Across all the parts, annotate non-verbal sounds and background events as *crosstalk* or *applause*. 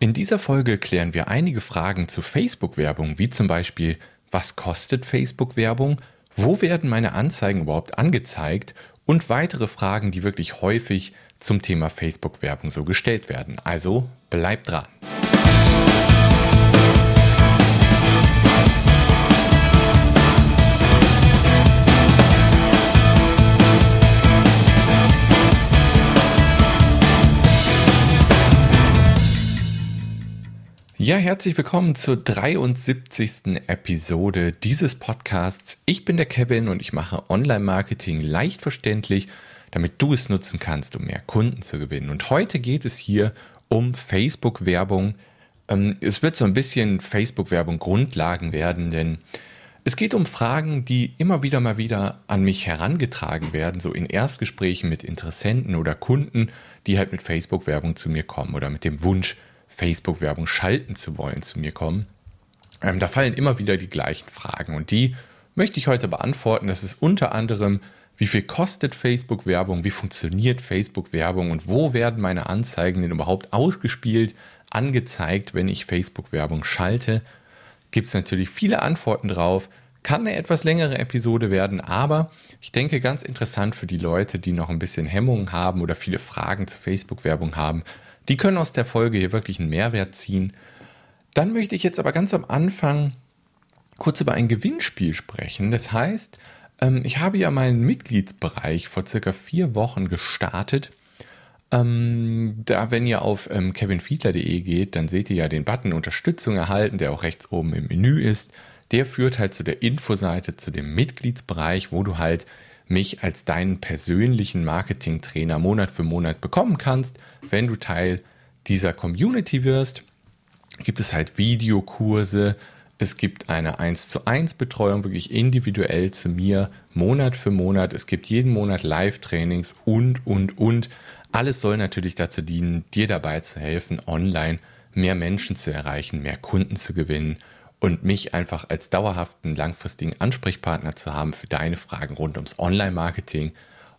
In dieser Folge klären wir einige Fragen zu Facebook-Werbung, wie zum Beispiel, was kostet Facebook-Werbung, wo werden meine Anzeigen überhaupt angezeigt und weitere Fragen, die wirklich häufig zum Thema Facebook-Werbung so gestellt werden. Also bleibt dran. Ja, herzlich willkommen zur 73. Episode dieses Podcasts. Ich bin der Kevin und ich mache Online-Marketing leicht verständlich, damit du es nutzen kannst, um mehr Kunden zu gewinnen. Und heute geht es hier um Facebook-Werbung. Ähm, es wird so ein bisschen Facebook-Werbung Grundlagen werden, denn es geht um Fragen, die immer wieder mal wieder an mich herangetragen werden, so in Erstgesprächen mit Interessenten oder Kunden, die halt mit Facebook-Werbung zu mir kommen oder mit dem Wunsch, Facebook-Werbung schalten zu wollen, zu mir kommen. Ähm, da fallen immer wieder die gleichen Fragen und die möchte ich heute beantworten. Das ist unter anderem, wie viel kostet Facebook-Werbung, wie funktioniert Facebook-Werbung und wo werden meine Anzeigen denn überhaupt ausgespielt, angezeigt, wenn ich Facebook-Werbung schalte. Gibt es natürlich viele Antworten drauf. Kann eine etwas längere Episode werden, aber ich denke ganz interessant für die Leute, die noch ein bisschen Hemmungen haben oder viele Fragen zur Facebook-Werbung haben, die können aus der Folge hier wirklich einen Mehrwert ziehen. Dann möchte ich jetzt aber ganz am Anfang kurz über ein Gewinnspiel sprechen. Das heißt, ähm, ich habe ja meinen Mitgliedsbereich vor circa vier Wochen gestartet. Ähm, da, wenn ihr auf ähm, kevinfiedler.de geht, dann seht ihr ja den Button Unterstützung erhalten, der auch rechts oben im Menü ist. Der führt halt zu der Infoseite, zu dem Mitgliedsbereich, wo du halt mich als deinen persönlichen Marketing-Trainer Monat für Monat bekommen kannst. Wenn du Teil dieser Community wirst, gibt es halt Videokurse, es gibt eine 1 zu 1 Betreuung, wirklich individuell zu mir, Monat für Monat. Es gibt jeden Monat Live-Trainings und, und, und. Alles soll natürlich dazu dienen, dir dabei zu helfen, online mehr Menschen zu erreichen, mehr Kunden zu gewinnen und mich einfach als dauerhaften, langfristigen Ansprechpartner zu haben für deine Fragen rund ums Online-Marketing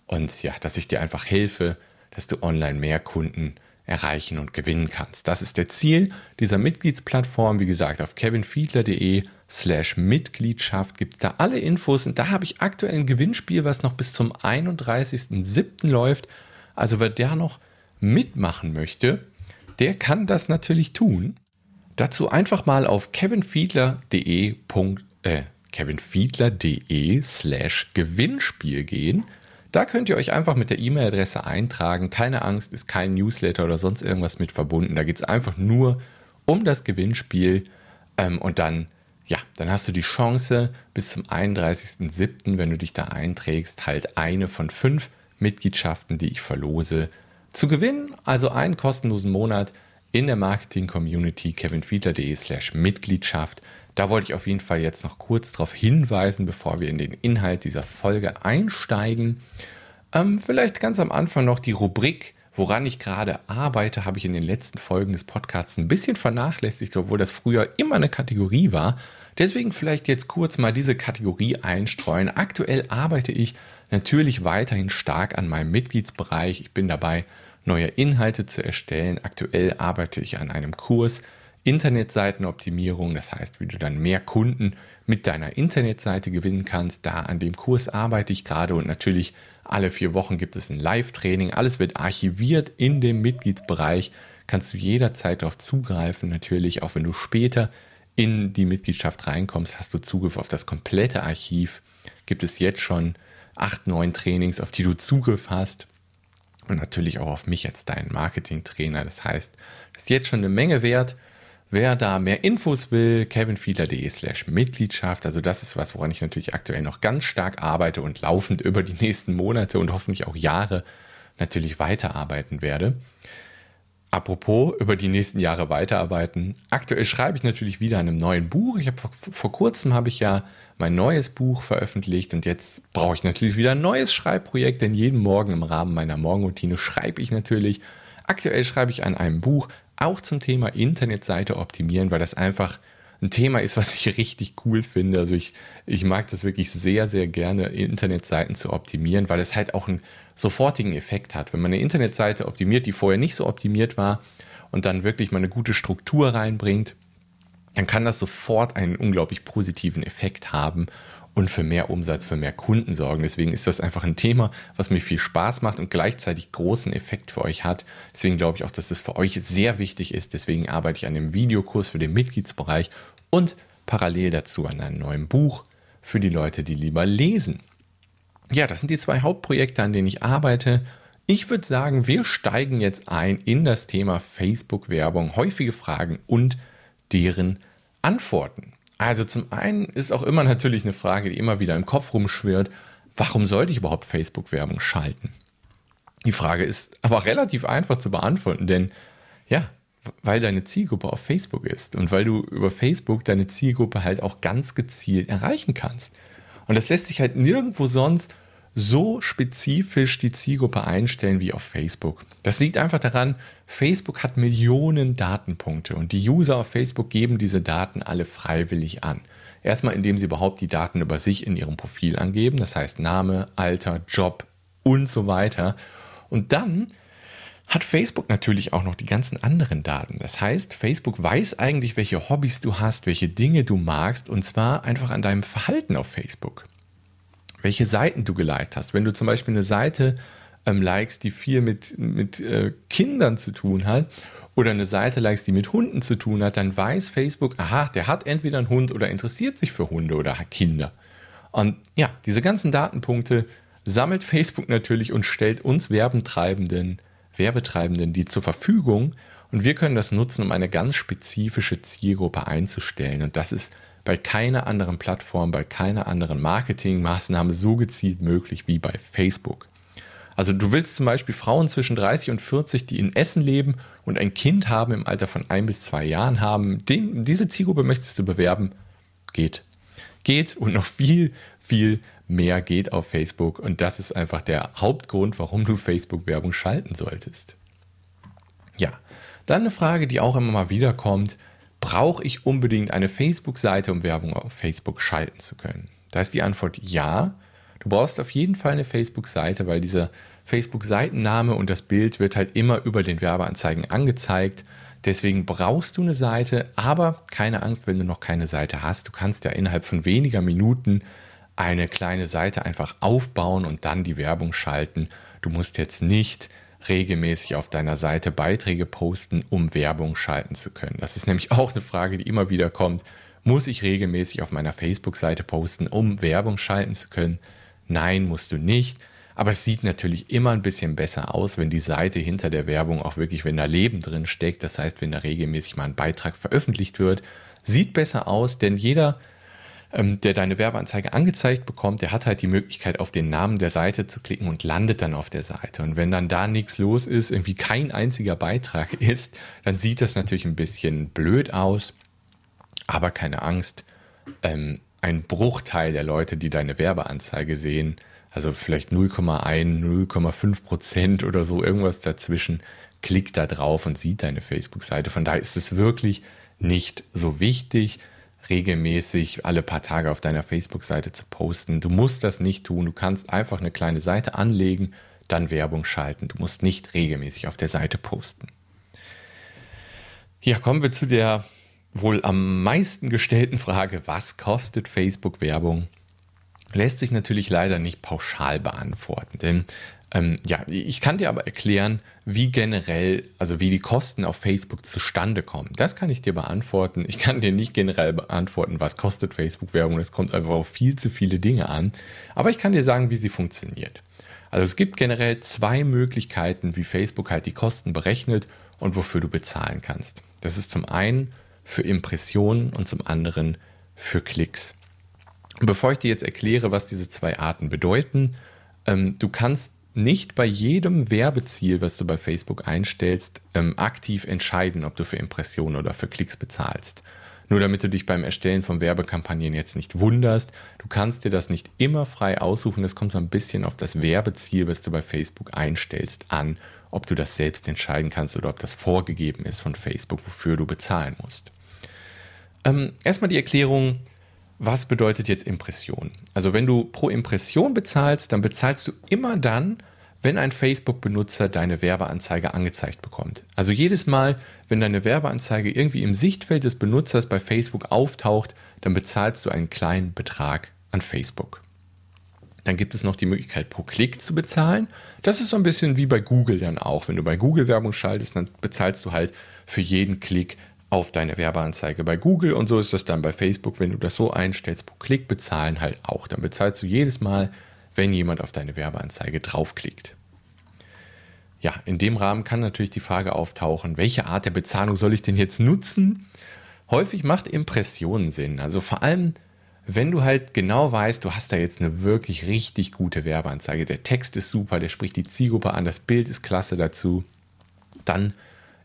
und ja, dass ich dir einfach helfe, dass du online mehr Kunden erreichen und gewinnen kannst. Das ist der Ziel dieser Mitgliedsplattform. Wie gesagt, auf kevinfiedler.de slash Mitgliedschaft gibt es da alle Infos und da habe ich aktuell ein Gewinnspiel, was noch bis zum 31.07. läuft. Also wer da noch mitmachen möchte, der kann das natürlich tun. Dazu einfach mal auf kevinfiedler.de äh, kevinfiedler.de slash Gewinnspiel gehen. Da könnt ihr euch einfach mit der E-Mail-Adresse eintragen. Keine Angst, ist kein Newsletter oder sonst irgendwas mit verbunden. Da geht es einfach nur um das Gewinnspiel. Ähm, und dann, ja, dann hast du die Chance, bis zum 31.07., wenn du dich da einträgst, halt eine von fünf Mitgliedschaften, die ich verlose, zu gewinnen. Also einen kostenlosen Monat in der Marketing-Community kevinfiedler.de slash Mitgliedschaft. Da wollte ich auf jeden Fall jetzt noch kurz darauf hinweisen, bevor wir in den Inhalt dieser Folge einsteigen. Ähm, vielleicht ganz am Anfang noch die Rubrik, woran ich gerade arbeite, habe ich in den letzten Folgen des Podcasts ein bisschen vernachlässigt, obwohl das früher immer eine Kategorie war. Deswegen vielleicht jetzt kurz mal diese Kategorie einstreuen. Aktuell arbeite ich natürlich weiterhin stark an meinem Mitgliedsbereich. Ich bin dabei, neue Inhalte zu erstellen. Aktuell arbeite ich an einem Kurs Internetseitenoptimierung, das heißt, wie du dann mehr Kunden mit deiner Internetseite gewinnen kannst. Da an dem Kurs arbeite ich gerade und natürlich alle vier Wochen gibt es ein Live-Training. Alles wird archiviert in dem Mitgliedsbereich. Kannst du jederzeit darauf zugreifen. Natürlich, auch wenn du später in die Mitgliedschaft reinkommst, hast du Zugriff auf das komplette Archiv. Gibt es jetzt schon acht, neun Trainings, auf die du Zugriff hast und natürlich auch auf mich als deinen Marketing-Trainer. Das heißt, das ist jetzt schon eine Menge wert. Wer da mehr Infos will, kevinfiedler.de slash Mitgliedschaft. Also das ist was, woran ich natürlich aktuell noch ganz stark arbeite und laufend über die nächsten Monate und hoffentlich auch Jahre natürlich weiterarbeiten werde. Apropos über die nächsten Jahre weiterarbeiten. Aktuell schreibe ich natürlich wieder an einem neuen Buch. Ich habe vor, vor kurzem habe ich ja mein neues Buch veröffentlicht und jetzt brauche ich natürlich wieder ein neues Schreibprojekt, denn jeden Morgen im Rahmen meiner Morgenroutine schreibe ich natürlich. Aktuell schreibe ich an einem Buch auch zum Thema Internetseite optimieren, weil das einfach ein Thema ist, was ich richtig cool finde. Also ich, ich mag das wirklich sehr, sehr gerne, Internetseiten zu optimieren, weil es halt auch einen sofortigen Effekt hat. Wenn man eine Internetseite optimiert, die vorher nicht so optimiert war und dann wirklich mal eine gute Struktur reinbringt, dann kann das sofort einen unglaublich positiven Effekt haben und für mehr Umsatz, für mehr Kunden sorgen. Deswegen ist das einfach ein Thema, was mir viel Spaß macht und gleichzeitig großen Effekt für euch hat. Deswegen glaube ich auch, dass das für euch sehr wichtig ist. Deswegen arbeite ich an dem Videokurs für den Mitgliedsbereich und parallel dazu an einem neuen Buch für die Leute, die lieber lesen. Ja, das sind die zwei Hauptprojekte, an denen ich arbeite. Ich würde sagen, wir steigen jetzt ein in das Thema Facebook-Werbung, häufige Fragen und deren Antworten. Also zum einen ist auch immer natürlich eine Frage, die immer wieder im Kopf rumschwirrt, warum sollte ich überhaupt Facebook-Werbung schalten? Die Frage ist aber relativ einfach zu beantworten, denn ja, weil deine Zielgruppe auf Facebook ist und weil du über Facebook deine Zielgruppe halt auch ganz gezielt erreichen kannst. Und das lässt sich halt nirgendwo sonst so spezifisch die Zielgruppe einstellen wie auf Facebook. Das liegt einfach daran, Facebook hat Millionen Datenpunkte und die User auf Facebook geben diese Daten alle freiwillig an. Erstmal, indem sie überhaupt die Daten über sich in ihrem Profil angeben, das heißt Name, Alter, Job und so weiter. Und dann hat Facebook natürlich auch noch die ganzen anderen Daten. Das heißt, Facebook weiß eigentlich, welche Hobbys du hast, welche Dinge du magst und zwar einfach an deinem Verhalten auf Facebook welche Seiten du geliked hast. Wenn du zum Beispiel eine Seite ähm, likest, die viel mit, mit äh, Kindern zu tun hat, oder eine Seite likest, die mit Hunden zu tun hat, dann weiß Facebook, aha, der hat entweder einen Hund oder interessiert sich für Hunde oder Kinder. Und ja, diese ganzen Datenpunkte sammelt Facebook natürlich und stellt uns Werbentreibenden, Werbetreibenden die zur Verfügung. Und wir können das nutzen, um eine ganz spezifische Zielgruppe einzustellen. Und das ist bei keiner anderen Plattform, bei keiner anderen Marketingmaßnahme so gezielt möglich wie bei Facebook. Also du willst zum Beispiel Frauen zwischen 30 und 40, die in Essen leben und ein Kind haben im Alter von ein bis zwei Jahren haben, den, diese Zielgruppe möchtest du bewerben, geht. Geht und noch viel, viel mehr geht auf Facebook. Und das ist einfach der Hauptgrund, warum du Facebook-Werbung schalten solltest. Ja, dann eine Frage, die auch immer mal wieder kommt. Brauche ich unbedingt eine Facebook-Seite, um Werbung auf Facebook schalten zu können? Da ist die Antwort ja. Du brauchst auf jeden Fall eine Facebook-Seite, weil dieser Facebook-Seitenname und das Bild wird halt immer über den Werbeanzeigen angezeigt. Deswegen brauchst du eine Seite, aber keine Angst, wenn du noch keine Seite hast. Du kannst ja innerhalb von weniger Minuten eine kleine Seite einfach aufbauen und dann die Werbung schalten. Du musst jetzt nicht regelmäßig auf deiner Seite Beiträge posten, um Werbung schalten zu können? Das ist nämlich auch eine Frage, die immer wieder kommt. Muss ich regelmäßig auf meiner Facebook-Seite posten, um Werbung schalten zu können? Nein, musst du nicht. Aber es sieht natürlich immer ein bisschen besser aus, wenn die Seite hinter der Werbung auch wirklich, wenn da Leben drin steckt. Das heißt, wenn da regelmäßig mal ein Beitrag veröffentlicht wird, sieht besser aus, denn jeder ähm, der deine Werbeanzeige angezeigt bekommt, der hat halt die Möglichkeit, auf den Namen der Seite zu klicken und landet dann auf der Seite. Und wenn dann da nichts los ist, irgendwie kein einziger Beitrag *laughs* ist, dann sieht das natürlich ein bisschen blöd aus. Aber keine Angst, ähm, ein Bruchteil der Leute, die deine Werbeanzeige sehen, also vielleicht 0,1, 0,5 Prozent oder so, irgendwas dazwischen, klickt da drauf und sieht deine Facebook-Seite. Von daher ist es wirklich nicht so wichtig regelmäßig alle paar Tage auf deiner Facebook-Seite zu posten. Du musst das nicht tun. Du kannst einfach eine kleine Seite anlegen, dann Werbung schalten. Du musst nicht regelmäßig auf der Seite posten. Ja, kommen wir zu der wohl am meisten gestellten Frage, was kostet Facebook-Werbung? Lässt sich natürlich leider nicht pauschal beantworten, denn ähm, ja, ich kann dir aber erklären, wie generell, also wie die Kosten auf Facebook zustande kommen. Das kann ich dir beantworten. Ich kann dir nicht generell beantworten, was kostet Facebook-Werbung. Das kommt einfach auf viel zu viele Dinge an. Aber ich kann dir sagen, wie sie funktioniert. Also es gibt generell zwei Möglichkeiten, wie Facebook halt die Kosten berechnet und wofür du bezahlen kannst. Das ist zum einen für Impressionen und zum anderen für Klicks. bevor ich dir jetzt erkläre, was diese zwei Arten bedeuten, ähm, du kannst nicht bei jedem Werbeziel, was du bei Facebook einstellst, ähm, aktiv entscheiden, ob du für Impressionen oder für Klicks bezahlst. Nur damit du dich beim Erstellen von Werbekampagnen jetzt nicht wunderst, du kannst dir das nicht immer frei aussuchen. Es kommt so ein bisschen auf das Werbeziel, was du bei Facebook einstellst, an, ob du das selbst entscheiden kannst oder ob das vorgegeben ist von Facebook, wofür du bezahlen musst. Ähm, erstmal die Erklärung, was bedeutet jetzt Impression? Also wenn du pro Impression bezahlst, dann bezahlst du immer dann, wenn ein Facebook-Benutzer deine Werbeanzeige angezeigt bekommt. Also jedes Mal, wenn deine Werbeanzeige irgendwie im Sichtfeld des Benutzers bei Facebook auftaucht, dann bezahlst du einen kleinen Betrag an Facebook. Dann gibt es noch die Möglichkeit, pro Klick zu bezahlen. Das ist so ein bisschen wie bei Google dann auch. Wenn du bei Google Werbung schaltest, dann bezahlst du halt für jeden Klick auf deine Werbeanzeige bei Google und so ist das dann bei Facebook, wenn du das so einstellst, pro Klick bezahlen halt auch. Dann bezahlst du jedes Mal, wenn jemand auf deine Werbeanzeige draufklickt. Ja, in dem Rahmen kann natürlich die Frage auftauchen, welche Art der Bezahlung soll ich denn jetzt nutzen? Häufig macht Impressionen Sinn. Also vor allem, wenn du halt genau weißt, du hast da jetzt eine wirklich richtig gute Werbeanzeige, der Text ist super, der spricht die Zielgruppe an, das Bild ist klasse dazu, dann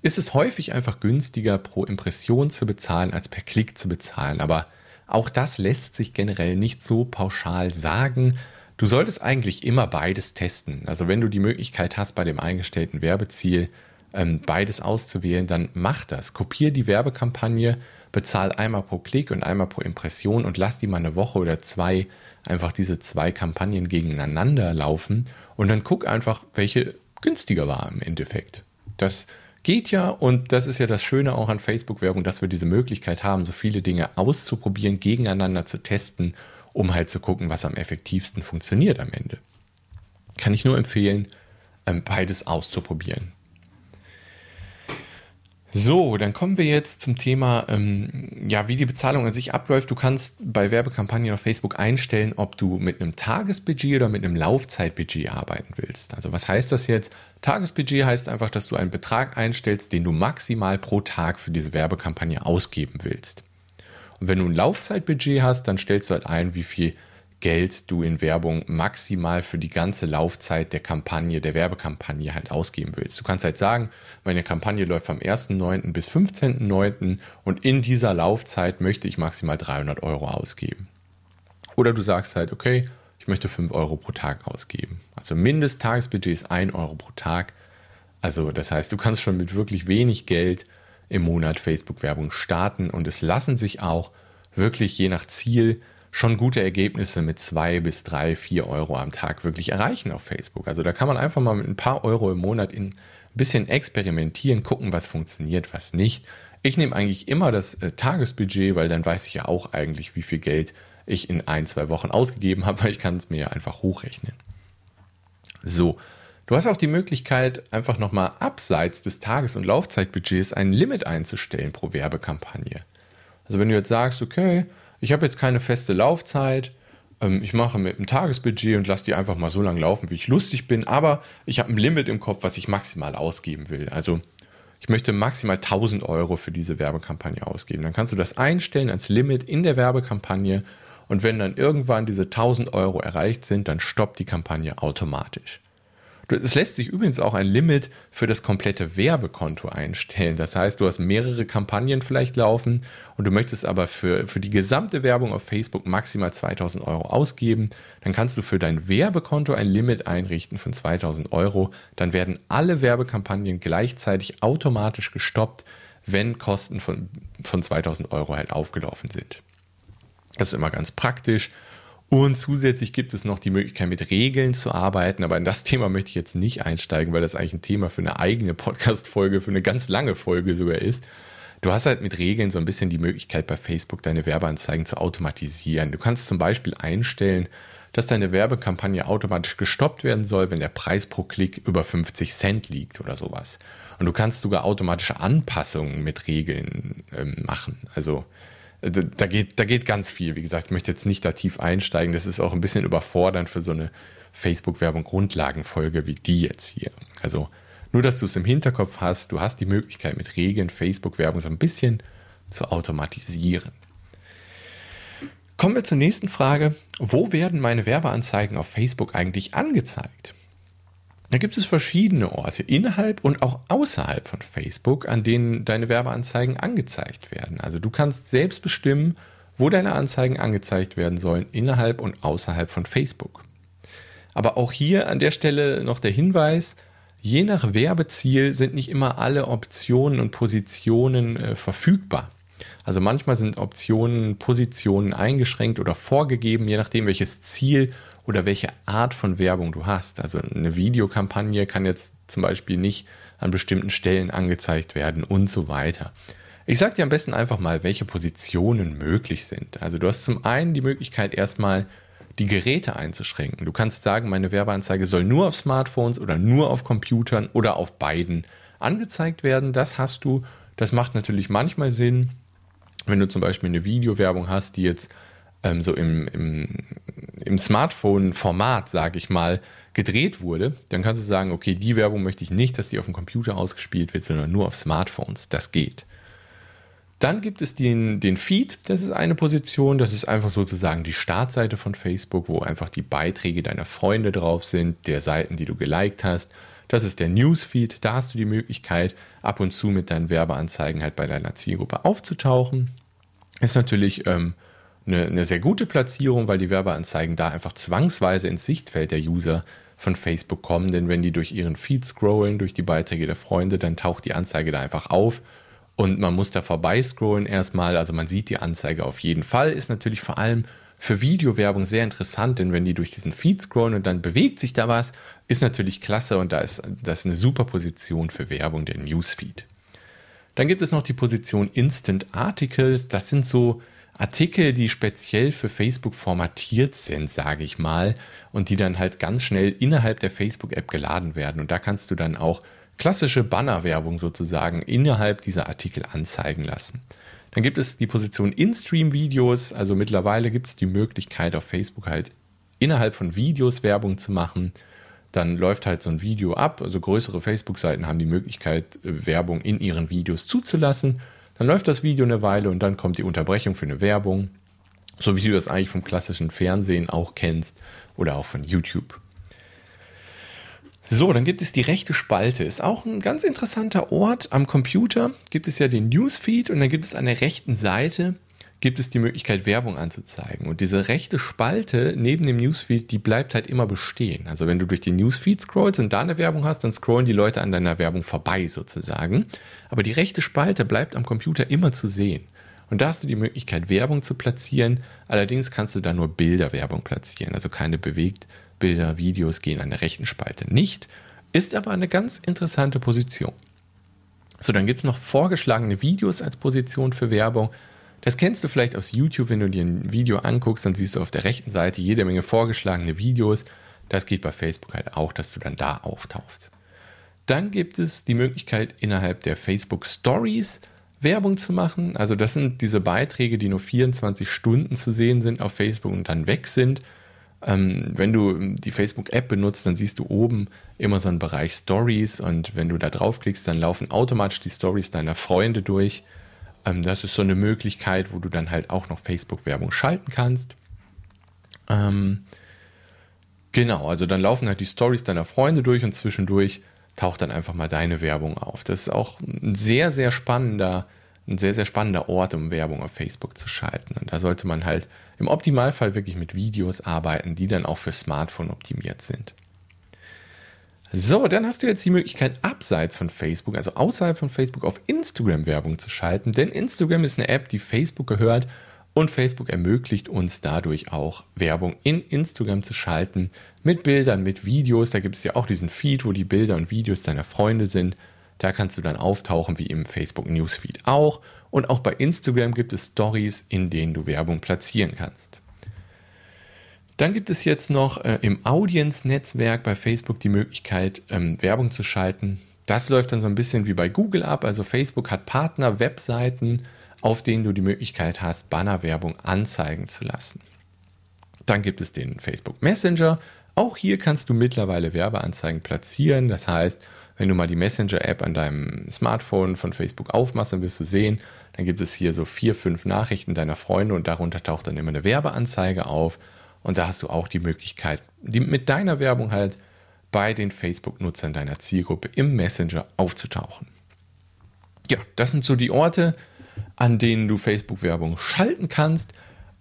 ist es häufig einfach günstiger, pro Impression zu bezahlen, als per Klick zu bezahlen. Aber auch das lässt sich generell nicht so pauschal sagen. Du solltest eigentlich immer beides testen. Also wenn du die Möglichkeit hast, bei dem eingestellten Werbeziel ähm, beides auszuwählen, dann mach das. Kopier die Werbekampagne, bezahl einmal pro Klick und einmal pro Impression und lass die mal eine Woche oder zwei einfach diese zwei Kampagnen gegeneinander laufen und dann guck einfach, welche günstiger war im Endeffekt. Das geht ja und das ist ja das Schöne auch an Facebook-Werbung, dass wir diese Möglichkeit haben, so viele Dinge auszuprobieren, gegeneinander zu testen, um halt zu gucken, was am effektivsten funktioniert am Ende. Kann ich nur empfehlen, ähm, beides auszuprobieren. So, dann kommen wir jetzt zum Thema, ähm, ja, wie die Bezahlung an sich abläuft. Du kannst bei Werbekampagnen auf Facebook einstellen, ob du mit einem Tagesbudget oder mit einem Laufzeitbudget arbeiten willst. Also was heißt das jetzt? Tagesbudget heißt einfach, dass du einen Betrag einstellst, den du maximal pro Tag für diese Werbekampagne ausgeben willst. Und wenn du ein Laufzeitbudget hast, dann stellst du halt ein, wie viel Geld du in Werbung maximal für die ganze Laufzeit der Kampagne, der Werbekampagne halt ausgeben willst. Du kannst halt sagen, meine Kampagne läuft vom 1.9. bis 15.9. und in dieser Laufzeit möchte ich maximal 300 Euro ausgeben. Oder du sagst halt, okay, ich möchte 5 Euro pro Tag ausgeben. Also Mindesttagesbudget ist 1 Euro pro Tag. Also das heißt, du kannst schon mit wirklich wenig Geld im Monat Facebook-Werbung starten und es lassen sich auch wirklich je nach Ziel schon gute Ergebnisse mit zwei bis drei, vier Euro am Tag wirklich erreichen auf Facebook. Also da kann man einfach mal mit ein paar Euro im Monat in ein bisschen experimentieren, gucken, was funktioniert, was nicht. Ich nehme eigentlich immer das äh, Tagesbudget, weil dann weiß ich ja auch eigentlich, wie viel Geld ich in ein, zwei Wochen ausgegeben habe, *laughs* weil ich kann es mir ja einfach hochrechnen. So, du hast auch die Möglichkeit, einfach nochmal abseits des Tages- und Laufzeitbudgets ein Limit einzustellen pro Werbekampagne. Also wenn du jetzt sagst, okay, ich habe jetzt keine feste Laufzeit. Ähm, ich mache mit einem Tagesbudget und lasse die einfach mal so lange laufen, wie ich lustig bin. Aber ich habe ein Limit im Kopf, was ich maximal ausgeben will. Also ich möchte maximal 1000 Euro für diese Werbekampagne ausgeben. Dann kannst du das einstellen als Limit in der Werbekampagne. Und wenn dann irgendwann diese 1000 Euro erreicht sind, dann stoppt die Kampagne automatisch. Es lässt sich übrigens auch ein Limit für das komplette Werbekonto einstellen. Das heißt, du hast mehrere Kampagnen vielleicht laufen und du möchtest aber für, für die gesamte Werbung auf Facebook maximal 2000 Euro ausgeben. Dann kannst du für dein Werbekonto ein Limit einrichten von 2000 Euro. Dann werden alle Werbekampagnen gleichzeitig automatisch gestoppt, wenn Kosten von, von 2000 Euro halt aufgelaufen sind. Das ist immer ganz praktisch und zusätzlich gibt es noch die Möglichkeit, mit Regeln zu arbeiten. Aber in das Thema möchte ich jetzt nicht einsteigen, weil das eigentlich ein Thema für eine eigene Podcast-Folge, für eine ganz lange Folge sogar ist. Du hast halt mit Regeln so ein bisschen die Möglichkeit, bei Facebook deine Werbeanzeigen zu automatisieren. Du kannst zum Beispiel einstellen, dass deine Werbekampagne automatisch gestoppt werden soll, wenn der Preis pro Klick über 50 Cent liegt oder sowas. Und du kannst sogar automatische Anpassungen mit Regeln ähm, machen. Also da geht, da geht ganz viel. Wie gesagt, ich möchte jetzt nicht da tief einsteigen. Das ist auch ein bisschen überfordernd für so eine Facebook-Werbung-Grundlagenfolge wie die jetzt hier. Also nur, dass du es im Hinterkopf hast, du hast die Möglichkeit, mit Regeln Facebook-Werbung so ein bisschen zu automatisieren. Kommen wir zur nächsten Frage. Wo werden meine Werbeanzeigen auf Facebook eigentlich angezeigt? Da gibt es verschiedene Orte innerhalb und auch außerhalb von Facebook, an denen deine Werbeanzeigen angezeigt werden. Also du kannst selbst bestimmen, wo deine Anzeigen angezeigt werden sollen, innerhalb und außerhalb von Facebook. Aber auch hier an der Stelle noch der Hinweis, je nach Werbeziel sind nicht immer alle Optionen und Positionen äh, verfügbar. Also manchmal sind Optionen, Positionen eingeschränkt oder vorgegeben, je nachdem, welches Ziel oder welche Art von Werbung du hast. Also eine Videokampagne kann jetzt zum Beispiel nicht an bestimmten Stellen angezeigt werden und so weiter. Ich sage dir am besten einfach mal, welche Positionen möglich sind. Also du hast zum einen die Möglichkeit erstmal die Geräte einzuschränken. Du kannst sagen, meine Werbeanzeige soll nur auf Smartphones oder nur auf Computern oder auf beiden angezeigt werden. Das hast du. Das macht natürlich manchmal Sinn, wenn du zum Beispiel eine Videowerbung hast, die jetzt ähm, so im, im, im Smartphone-Format, sage ich mal, gedreht wurde, dann kannst du sagen, okay, die Werbung möchte ich nicht, dass die auf dem Computer ausgespielt wird, sondern nur auf Smartphones. Das geht. Dann gibt es den, den Feed, das ist eine Position, das ist einfach sozusagen die Startseite von Facebook, wo einfach die Beiträge deiner Freunde drauf sind, der Seiten, die du geliked hast. Das ist der Newsfeed, da hast du die Möglichkeit, ab und zu mit deinen Werbeanzeigen halt bei deiner Zielgruppe aufzutauchen. Ist natürlich ähm, eine, eine sehr gute Platzierung, weil die Werbeanzeigen da einfach zwangsweise ins Sichtfeld der User von Facebook kommen, denn wenn die durch ihren Feed scrollen, durch die Beiträge der Freunde, dann taucht die Anzeige da einfach auf. Und man muss da vorbei scrollen erstmal, also man sieht die Anzeige auf jeden Fall, ist natürlich vor allem für Videowerbung sehr interessant, denn wenn die durch diesen Feed scrollen und dann bewegt sich da was, ist natürlich klasse. Und da ist das eine super Position für Werbung, der Newsfeed. Dann gibt es noch die Position Instant Articles, das sind so Artikel, die speziell für Facebook formatiert sind, sage ich mal, und die dann halt ganz schnell innerhalb der Facebook-App geladen werden. Und da kannst du dann auch klassische Bannerwerbung sozusagen innerhalb dieser Artikel anzeigen lassen. Dann gibt es die Position In-Stream-Videos, also mittlerweile gibt es die Möglichkeit auf Facebook halt innerhalb von Videos Werbung zu machen. Dann läuft halt so ein Video ab, also größere Facebook-Seiten haben die Möglichkeit, Werbung in ihren Videos zuzulassen dann läuft das Video eine Weile und dann kommt die Unterbrechung für eine Werbung. So wie du das eigentlich vom klassischen Fernsehen auch kennst oder auch von YouTube. So, dann gibt es die rechte Spalte. Ist auch ein ganz interessanter Ort. Am Computer gibt es ja den Newsfeed und dann gibt es an der rechten Seite gibt es die Möglichkeit, Werbung anzuzeigen. Und diese rechte Spalte neben dem Newsfeed, die bleibt halt immer bestehen. Also wenn du durch den Newsfeed scrollst und da eine Werbung hast, dann scrollen die Leute an deiner Werbung vorbei sozusagen. Aber die rechte Spalte bleibt am Computer immer zu sehen. Und da hast du die Möglichkeit, Werbung zu platzieren. Allerdings kannst du da nur Bilderwerbung platzieren. Also keine Bewegtbilder, Videos gehen an der rechten Spalte nicht. Ist aber eine ganz interessante Position. So, dann gibt es noch vorgeschlagene Videos als Position für Werbung. Das kennst du vielleicht aus YouTube, wenn du dir ein Video anguckst, dann siehst du auf der rechten Seite jede Menge vorgeschlagene Videos. Das geht bei Facebook halt auch, dass du dann da auftauchst. Dann gibt es die Möglichkeit, innerhalb der Facebook Stories Werbung zu machen. Also das sind diese Beiträge, die nur 24 Stunden zu sehen sind auf Facebook und dann weg sind. Ähm, wenn du die Facebook-App benutzt, dann siehst du oben immer so einen Bereich Stories und wenn du da draufklickst, dann laufen automatisch die Stories deiner Freunde durch. Ähm, das ist so eine Möglichkeit, wo du dann halt auch noch Facebook-Werbung schalten kannst. Ähm, genau, also dann laufen halt die Stories deiner Freunde durch und zwischendurch taucht dann einfach mal deine Werbung auf. Das ist auch ein sehr, sehr spannender, ein sehr, sehr spannender Ort, um Werbung auf Facebook zu schalten. Und da sollte man halt im Optimalfall wirklich mit Videos arbeiten, die dann auch für Smartphone optimiert sind. So, dann hast du jetzt die Möglichkeit, abseits von Facebook, also außerhalb von Facebook, auf Instagram Werbung zu schalten. Denn Instagram ist eine App, die Facebook gehört und Facebook ermöglicht uns dadurch auch Werbung in Instagram zu schalten. Mit Bildern, mit Videos. Da gibt es ja auch diesen Feed, wo die Bilder und Videos deiner Freunde sind. Da kannst du dann auftauchen wie im Facebook Newsfeed auch. Und auch bei Instagram gibt es Stories, in denen du Werbung platzieren kannst. Dann gibt es jetzt noch äh, im Audience-Netzwerk bei Facebook die Möglichkeit, ähm, Werbung zu schalten. Das läuft dann so ein bisschen wie bei Google ab. Also Facebook hat Partner, Webseiten, auf denen du die Möglichkeit hast, Bannerwerbung anzeigen zu lassen. Dann gibt es den Facebook Messenger. Auch hier kannst du mittlerweile Werbeanzeigen platzieren. Das heißt, wenn du mal die Messenger-App an deinem Smartphone von Facebook aufmachst, dann wirst du sehen, dann gibt es hier so vier, fünf Nachrichten deiner Freunde und darunter taucht dann immer eine Werbeanzeige auf. Und da hast du auch die Möglichkeit, die mit deiner Werbung halt bei den Facebook-Nutzern deiner Zielgruppe im Messenger aufzutauchen. Ja, das sind so die Orte, an denen du Facebook-Werbung schalten kannst.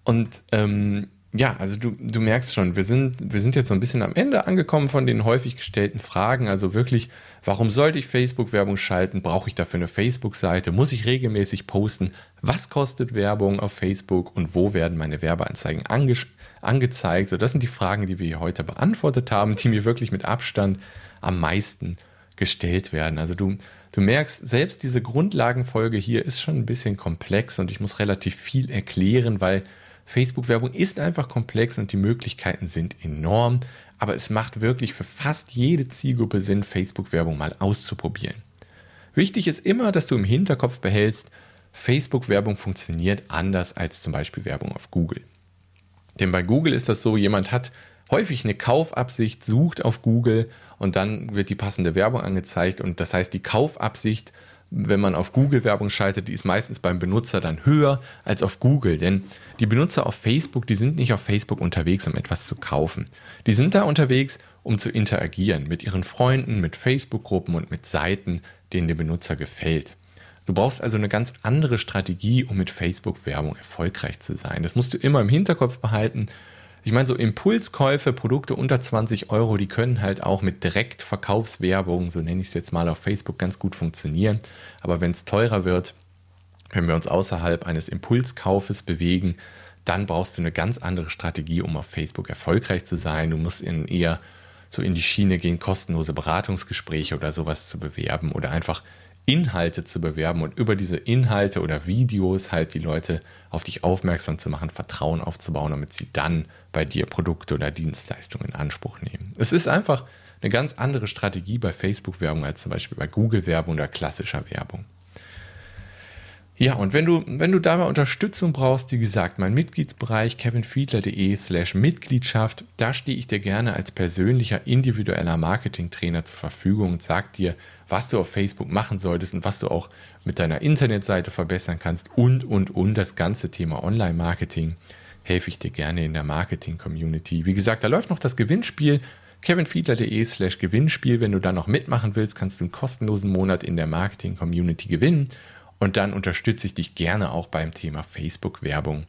Und ähm, ja, also du, du merkst schon, wir sind, wir sind jetzt so ein bisschen am Ende angekommen von den häufig gestellten Fragen. Also wirklich, warum sollte ich Facebook-Werbung schalten? Brauche ich dafür eine Facebook-Seite? Muss ich regelmäßig posten? Was kostet Werbung auf Facebook und wo werden meine Werbeanzeigen ange angezeigt? So, das sind die Fragen, die wir heute beantwortet haben, die mir wirklich mit Abstand am meisten gestellt werden. Also du, du merkst, selbst diese Grundlagenfolge hier ist schon ein bisschen komplex und ich muss relativ viel erklären, weil Facebook-Werbung ist einfach komplex und die Möglichkeiten sind enorm, aber es macht wirklich für fast jede Zielgruppe Sinn, Facebook-Werbung mal auszuprobieren. Wichtig ist immer, dass du im Hinterkopf behältst, Facebook-Werbung funktioniert anders als zum Beispiel Werbung auf Google. Denn bei Google ist das so, jemand hat häufig eine Kaufabsicht, sucht auf Google und dann wird die passende Werbung angezeigt und das heißt, die Kaufabsicht wenn man auf Google Werbung schaltet, die ist meistens beim Benutzer dann höher als auf Google. Denn die Benutzer auf Facebook, die sind nicht auf Facebook unterwegs, um etwas zu kaufen. Die sind da unterwegs, um zu interagieren mit ihren Freunden, mit Facebook-Gruppen und mit Seiten, denen der Benutzer gefällt. Du brauchst also eine ganz andere Strategie, um mit Facebook-Werbung erfolgreich zu sein. Das musst du immer im Hinterkopf behalten ich meine, so Impulskäufe, Produkte unter 20 Euro, die können halt auch mit Direktverkaufswerbung, so nenne ich es jetzt mal auf Facebook, ganz gut funktionieren. Aber wenn es teurer wird, wenn wir uns außerhalb eines Impulskaufes bewegen, dann brauchst du eine ganz andere Strategie, um auf Facebook erfolgreich zu sein. Du musst in eher so in die Schiene gehen, kostenlose Beratungsgespräche oder sowas zu bewerben oder einfach Inhalte zu bewerben und über diese Inhalte oder Videos halt die Leute auf dich aufmerksam zu machen, Vertrauen aufzubauen, damit sie dann bei dir Produkte oder Dienstleistungen in Anspruch nehmen. Es ist einfach eine ganz andere Strategie bei Facebook-Werbung als zum Beispiel bei Google-Werbung oder klassischer Werbung. Ja, und wenn du, wenn du da mal Unterstützung brauchst, wie gesagt, mein Mitgliedsbereich kevinfiedler.de slash Mitgliedschaft, da stehe ich dir gerne als persönlicher individueller Marketingtrainer zur Verfügung und sag dir, was du auf Facebook machen solltest und was du auch mit deiner Internetseite verbessern kannst und, und, und das ganze Thema Online-Marketing helfe ich dir gerne in der Marketing-Community. Wie gesagt, da läuft noch das Gewinnspiel kevinfiedler.de slash Gewinnspiel. Wenn du da noch mitmachen willst, kannst du einen kostenlosen Monat in der Marketing-Community gewinnen. Und dann unterstütze ich dich gerne auch beim Thema Facebook-Werbung.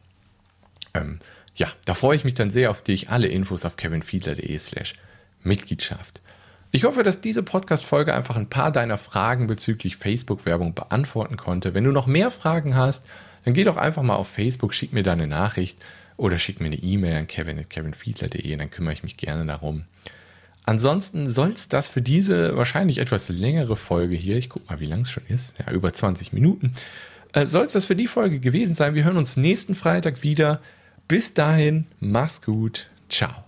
Ähm, ja, da freue ich mich dann sehr auf dich. Alle Infos auf kevinfiedler.de slash Mitgliedschaft. Ich hoffe, dass diese Podcast-Folge einfach ein paar deiner Fragen bezüglich Facebook-Werbung beantworten konnte. Wenn du noch mehr Fragen hast, dann geh doch einfach mal auf Facebook, schick mir deine Nachricht oder schick mir eine E-Mail an kevin.kevinfiedler.de, dann kümmere ich mich gerne darum. Ansonsten soll es das für diese wahrscheinlich etwas längere Folge hier, ich gucke mal, wie lang es schon ist, ja, über 20 Minuten, äh, soll es das für die Folge gewesen sein. Wir hören uns nächsten Freitag wieder. Bis dahin, mach's gut, ciao.